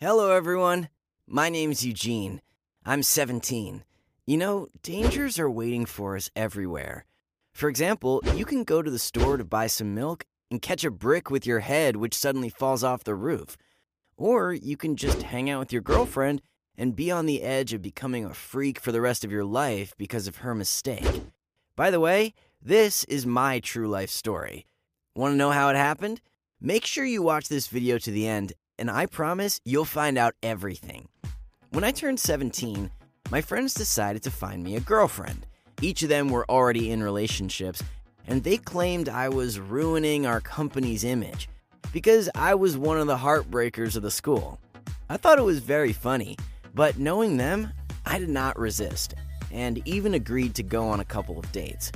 Hello, everyone. My name's Eugene. I'm 17. You know, dangers are waiting for us everywhere. For example, you can go to the store to buy some milk and catch a brick with your head, which suddenly falls off the roof. Or you can just hang out with your girlfriend and be on the edge of becoming a freak for the rest of your life because of her mistake. By the way, this is my true life story. Want to know how it happened? Make sure you watch this video to the end, and I promise you'll find out everything. When I turned 17, my friends decided to find me a girlfriend. Each of them were already in relationships, and they claimed I was ruining our company's image because I was one of the heartbreakers of the school. I thought it was very funny, but knowing them, I did not resist and even agreed to go on a couple of dates.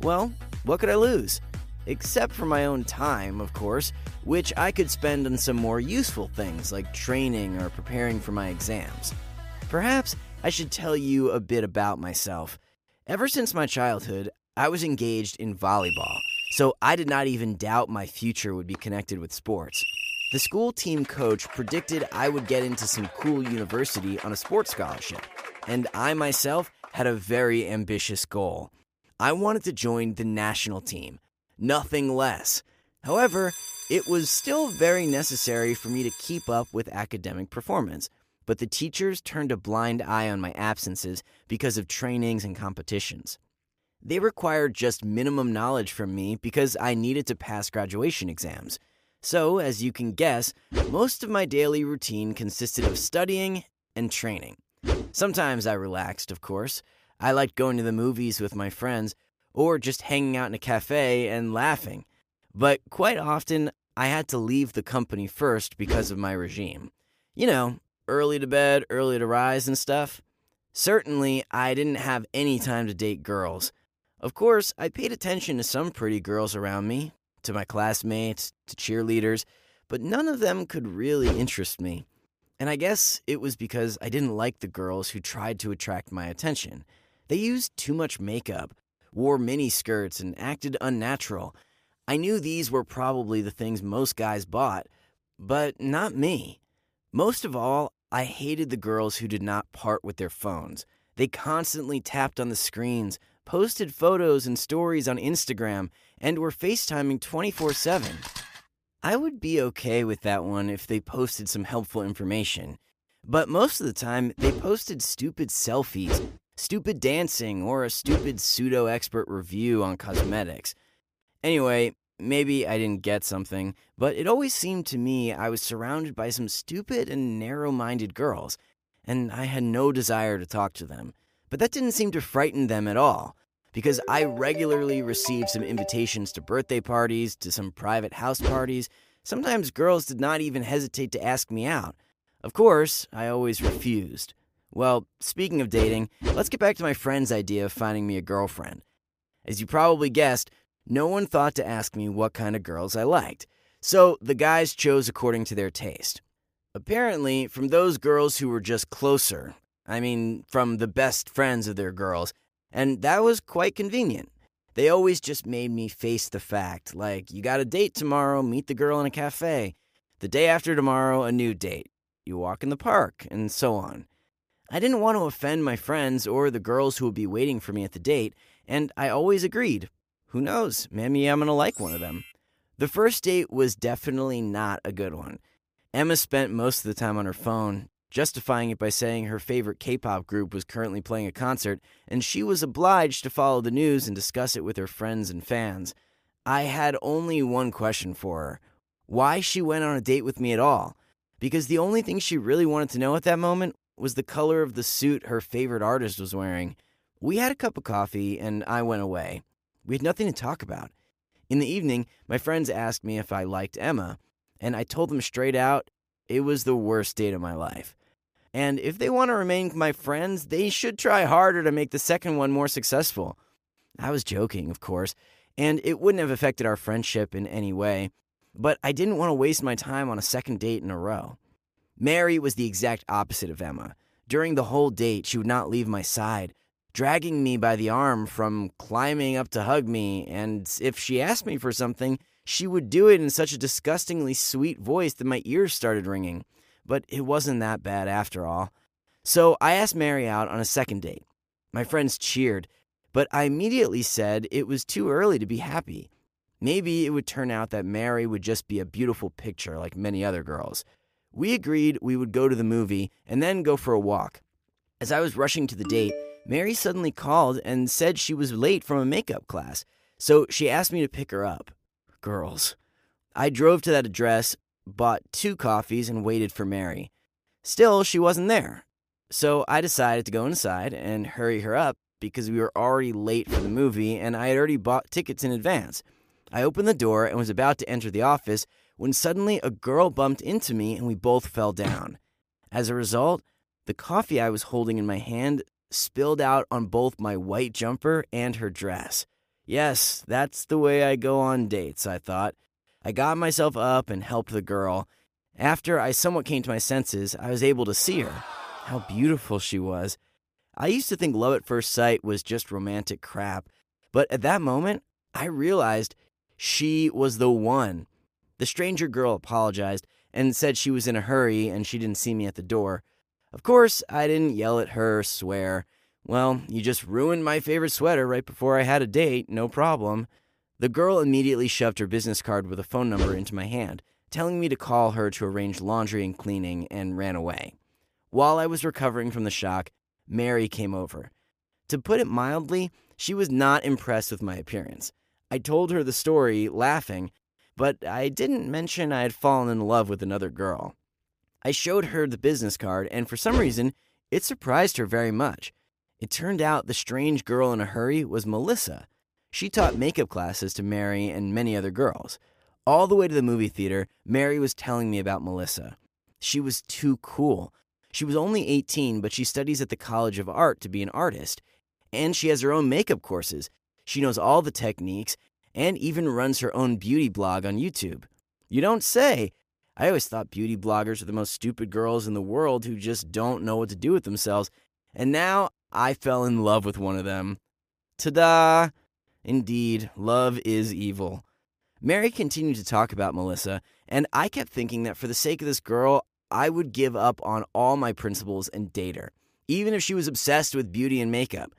Well, what could I lose? Except for my own time, of course, which I could spend on some more useful things like training or preparing for my exams. Perhaps I should tell you a bit about myself. Ever since my childhood, I was engaged in volleyball, so I did not even doubt my future would be connected with sports. The school team coach predicted I would get into some cool university on a sports scholarship, and I myself had a very ambitious goal. I wanted to join the national team, nothing less. However, it was still very necessary for me to keep up with academic performance, but the teachers turned a blind eye on my absences because of trainings and competitions. They required just minimum knowledge from me because I needed to pass graduation exams. So, as you can guess, most of my daily routine consisted of studying and training. Sometimes I relaxed, of course. I liked going to the movies with my friends or just hanging out in a cafe and laughing. But quite often, I had to leave the company first because of my regime. You know, early to bed, early to rise and stuff. Certainly, I didn't have any time to date girls. Of course, I paid attention to some pretty girls around me, to my classmates, to cheerleaders, but none of them could really interest me. And I guess it was because I didn't like the girls who tried to attract my attention. They used too much makeup, wore mini skirts, and acted unnatural. I knew these were probably the things most guys bought, but not me. Most of all, I hated the girls who did not part with their phones. They constantly tapped on the screens, posted photos and stories on Instagram, and were FaceTiming 24 7. I would be okay with that one if they posted some helpful information. But most of the time, they posted stupid selfies, stupid dancing, or a stupid pseudo expert review on cosmetics. Anyway, maybe I didn't get something, but it always seemed to me I was surrounded by some stupid and narrow minded girls, and I had no desire to talk to them. But that didn't seem to frighten them at all because I regularly received some invitations to birthday parties, to some private house parties. Sometimes girls did not even hesitate to ask me out. Of course, I always refused. Well, speaking of dating, let's get back to my friend's idea of finding me a girlfriend. As you probably guessed, no one thought to ask me what kind of girls I liked, so the guys chose according to their taste. Apparently, from those girls who were just closer, I mean, from the best friends of their girls, and that was quite convenient. They always just made me face the fact like, you got a date tomorrow, meet the girl in a cafe. The day after tomorrow, a new date. You walk in the park, and so on. I didn't want to offend my friends or the girls who would be waiting for me at the date, and I always agreed. Who knows? Maybe I'm going to like one of them. The first date was definitely not a good one. Emma spent most of the time on her phone, justifying it by saying her favorite K pop group was currently playing a concert, and she was obliged to follow the news and discuss it with her friends and fans. I had only one question for her why she went on a date with me at all. Because the only thing she really wanted to know at that moment was the color of the suit her favorite artist was wearing. We had a cup of coffee, and I went away. We had nothing to talk about. In the evening, my friends asked me if I liked Emma, and I told them straight out it was the worst date of my life. And if they want to remain my friends, they should try harder to make the second one more successful. I was joking, of course, and it wouldn't have affected our friendship in any way, but I didn't want to waste my time on a second date in a row. Mary was the exact opposite of Emma. During the whole date, she would not leave my side, dragging me by the arm from climbing up to hug me, and if she asked me for something, she would do it in such a disgustingly sweet voice that my ears started ringing. but it wasn't that bad after all. So I asked Mary out on a second date. My friends cheered, but I immediately said it was too early to be happy. Maybe it would turn out that Mary would just be a beautiful picture like many other girls. We agreed we would go to the movie and then go for a walk. As I was rushing to the date, Mary suddenly called and said she was late from a makeup class, so she asked me to pick her up. Girls. I drove to that address, bought two coffees, and waited for Mary. Still, she wasn't there. So I decided to go inside and hurry her up because we were already late for the movie and I had already bought tickets in advance. I opened the door and was about to enter the office when suddenly a girl bumped into me and we both fell down. As a result, the coffee I was holding in my hand spilled out on both my white jumper and her dress. Yes, that's the way I go on dates, I thought. I got myself up and helped the girl. After I somewhat came to my senses, I was able to see her. How beautiful she was. I used to think love at first sight was just romantic crap, but at that moment, I realized she was the one. The stranger girl apologized and said she was in a hurry and she didn't see me at the door. Of course, I didn't yell at her or swear. Well, you just ruined my favorite sweater right before I had a date, no problem. The girl immediately shoved her business card with a phone number into my hand, telling me to call her to arrange laundry and cleaning, and ran away. While I was recovering from the shock, Mary came over. To put it mildly, she was not impressed with my appearance. I told her the story, laughing, but I didn't mention I had fallen in love with another girl. I showed her the business card, and for some reason, it surprised her very much. It turned out the strange girl in a hurry was Melissa. She taught makeup classes to Mary and many other girls. All the way to the movie theater, Mary was telling me about Melissa. She was too cool. She was only 18, but she studies at the College of Art to be an artist. And she has her own makeup courses she knows all the techniques and even runs her own beauty blog on YouTube. You don't say. I always thought beauty bloggers were the most stupid girls in the world who just don't know what to do with themselves. And now I fell in love with one of them. Ta da! Indeed, love is evil. Mary continued to talk about Melissa, and I kept thinking that for the sake of this girl, I would give up on all my principles and date her, even if she was obsessed with beauty and makeup.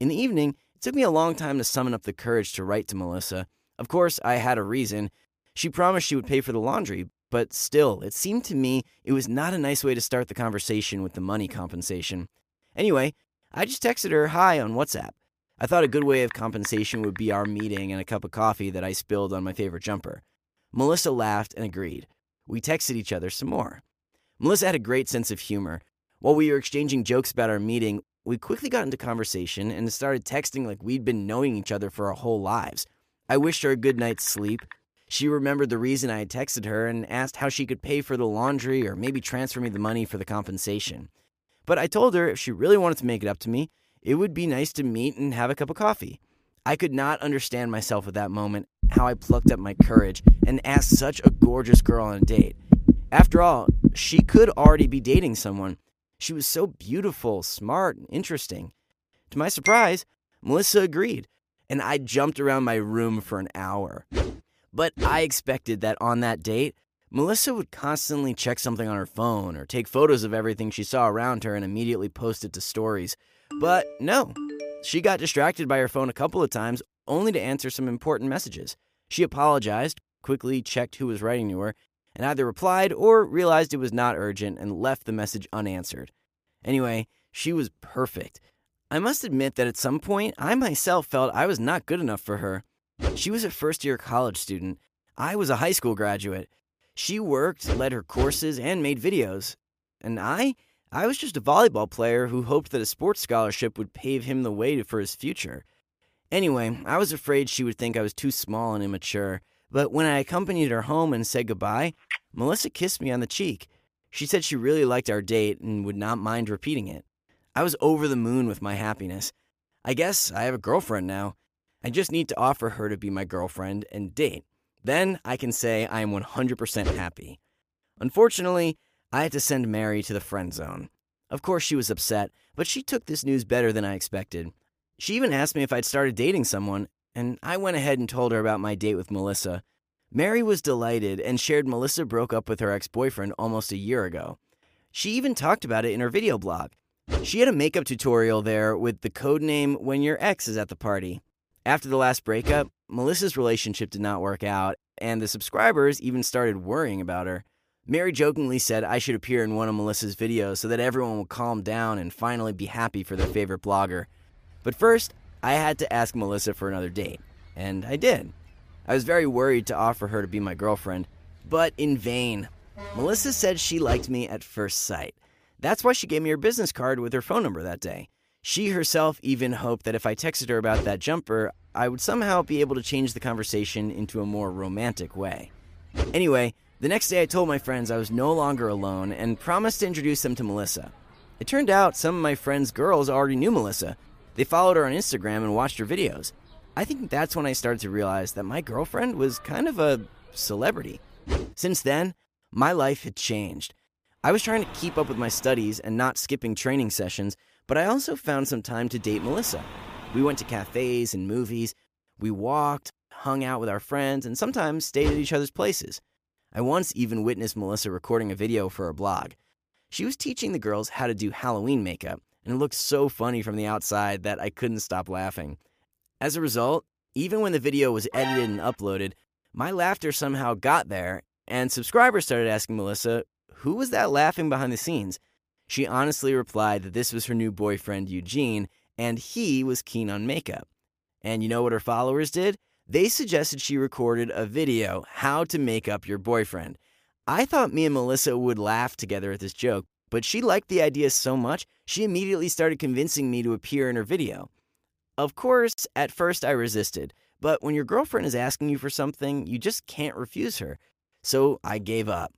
In the evening, it took me a long time to summon up the courage to write to Melissa. Of course, I had a reason. She promised she would pay for the laundry, but still, it seemed to me it was not a nice way to start the conversation with the money compensation. Anyway, I just texted her hi on WhatsApp. I thought a good way of compensation would be our meeting and a cup of coffee that I spilled on my favorite jumper. Melissa laughed and agreed. We texted each other some more. Melissa had a great sense of humor. While we were exchanging jokes about our meeting, we quickly got into conversation and started texting like we'd been knowing each other for our whole lives. I wished her a good night's sleep. She remembered the reason I had texted her and asked how she could pay for the laundry or maybe transfer me the money for the compensation. But I told her if she really wanted to make it up to me, it would be nice to meet and have a cup of coffee. I could not understand myself at that moment, how I plucked up my courage and asked such a gorgeous girl on a date. After all, she could already be dating someone, she was so beautiful, smart, and interesting. To my surprise, Melissa agreed, and I jumped around my room for an hour. But I expected that on that date, Melissa would constantly check something on her phone or take photos of everything she saw around her and immediately post it to stories. But no, she got distracted by her phone a couple of times only to answer some important messages. She apologized, quickly checked who was writing to her, and either replied or realized it was not urgent and left the message unanswered. Anyway, she was perfect. I must admit that at some point, I myself felt I was not good enough for her. She was a first year college student. I was a high school graduate. She worked, led her courses, and made videos. And I? I was just a volleyball player who hoped that a sports scholarship would pave him the way for his future. Anyway, I was afraid she would think I was too small and immature, but when I accompanied her home and said goodbye, Melissa kissed me on the cheek. She said she really liked our date and would not mind repeating it. I was over the moon with my happiness. I guess I have a girlfriend now. I just need to offer her to be my girlfriend and date. Then I can say I am 100% happy. Unfortunately, I had to send Mary to the friend zone. Of course, she was upset, but she took this news better than I expected. She even asked me if I'd started dating someone, and I went ahead and told her about my date with Melissa. Mary was delighted and shared Melissa broke up with her ex boyfriend almost a year ago. She even talked about it in her video blog. She had a makeup tutorial there with the code name When Your Ex is at the Party. After the last breakup, Melissa's relationship did not work out, and the subscribers even started worrying about her. Mary jokingly said I should appear in one of Melissa's videos so that everyone would calm down and finally be happy for their favorite blogger. But first, I had to ask Melissa for another date, and I did. I was very worried to offer her to be my girlfriend, but in vain. Melissa said she liked me at first sight. That's why she gave me her business card with her phone number that day. She herself even hoped that if I texted her about that jumper, I would somehow be able to change the conversation into a more romantic way. Anyway, the next day I told my friends I was no longer alone and promised to introduce them to Melissa. It turned out some of my friends' girls already knew Melissa. They followed her on Instagram and watched her videos. I think that's when I started to realize that my girlfriend was kind of a celebrity. Since then, my life had changed. I was trying to keep up with my studies and not skipping training sessions, but I also found some time to date Melissa. We went to cafes and movies, we walked, hung out with our friends, and sometimes stayed at each other's places. I once even witnessed Melissa recording a video for her blog. She was teaching the girls how to do Halloween makeup, and it looked so funny from the outside that I couldn't stop laughing. As a result, even when the video was edited and uploaded, my laughter somehow got there, and subscribers started asking Melissa, who was that laughing behind the scenes? She honestly replied that this was her new boyfriend, Eugene, and he was keen on makeup. And you know what her followers did? They suggested she recorded a video, How to Make Up Your Boyfriend. I thought me and Melissa would laugh together at this joke, but she liked the idea so much, she immediately started convincing me to appear in her video. Of course, at first I resisted, but when your girlfriend is asking you for something, you just can't refuse her. So I gave up.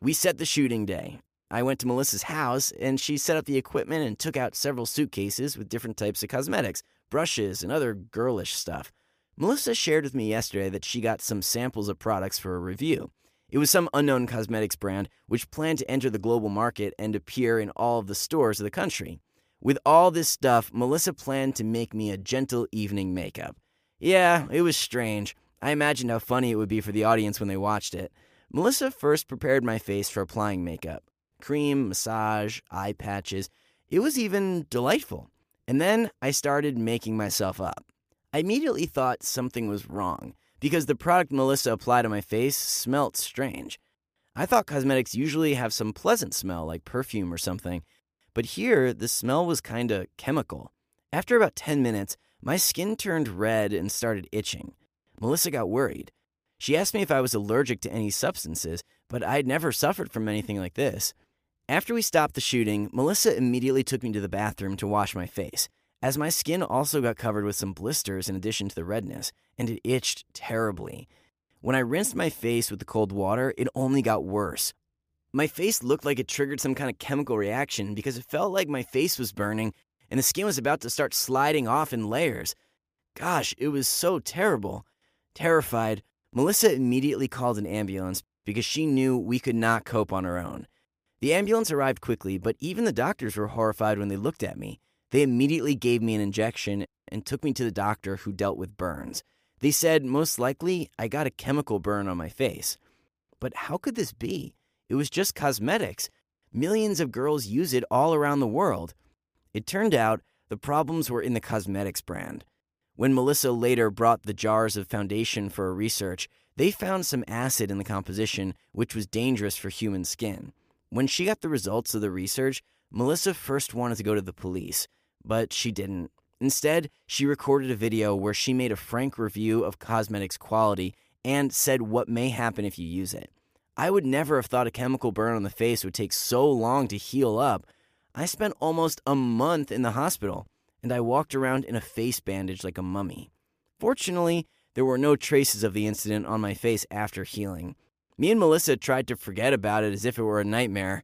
We set the shooting day. I went to Melissa's house and she set up the equipment and took out several suitcases with different types of cosmetics, brushes, and other girlish stuff. Melissa shared with me yesterday that she got some samples of products for a review. It was some unknown cosmetics brand which planned to enter the global market and appear in all of the stores of the country. With all this stuff, Melissa planned to make me a gentle evening makeup. Yeah, it was strange. I imagined how funny it would be for the audience when they watched it. Melissa first prepared my face for applying makeup cream, massage, eye patches. It was even delightful. And then I started making myself up. I immediately thought something was wrong because the product Melissa applied on my face smelt strange. I thought cosmetics usually have some pleasant smell like perfume or something, but here, the smell was kinda chemical. After about 10 minutes, my skin turned red and started itching. Melissa got worried. She asked me if I was allergic to any substances, but I'd never suffered from anything like this. After we stopped the shooting, Melissa immediately took me to the bathroom to wash my face, as my skin also got covered with some blisters in addition to the redness, and it itched terribly. When I rinsed my face with the cold water, it only got worse. My face looked like it triggered some kind of chemical reaction because it felt like my face was burning and the skin was about to start sliding off in layers. Gosh, it was so terrible. Terrified, Melissa immediately called an ambulance because she knew we could not cope on our own. The ambulance arrived quickly, but even the doctors were horrified when they looked at me. They immediately gave me an injection and took me to the doctor who dealt with burns. They said most likely I got a chemical burn on my face. But how could this be? It was just cosmetics. Millions of girls use it all around the world. It turned out the problems were in the cosmetics brand. When Melissa later brought the jars of foundation for research, they found some acid in the composition, which was dangerous for human skin. When she got the results of the research, Melissa first wanted to go to the police, but she didn't. Instead, she recorded a video where she made a frank review of cosmetics quality and said what may happen if you use it. I would never have thought a chemical burn on the face would take so long to heal up. I spent almost a month in the hospital, and I walked around in a face bandage like a mummy. Fortunately, there were no traces of the incident on my face after healing. Me and Melissa tried to forget about it as if it were a nightmare.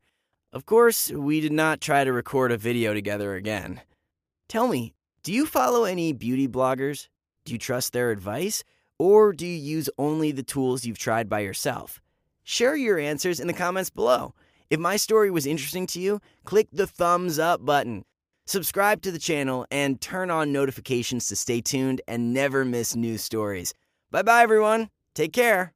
Of course, we did not try to record a video together again. Tell me, do you follow any beauty bloggers? Do you trust their advice? Or do you use only the tools you've tried by yourself? Share your answers in the comments below. If my story was interesting to you, click the thumbs up button. Subscribe to the channel and turn on notifications to stay tuned and never miss new stories. Bye bye, everyone. Take care.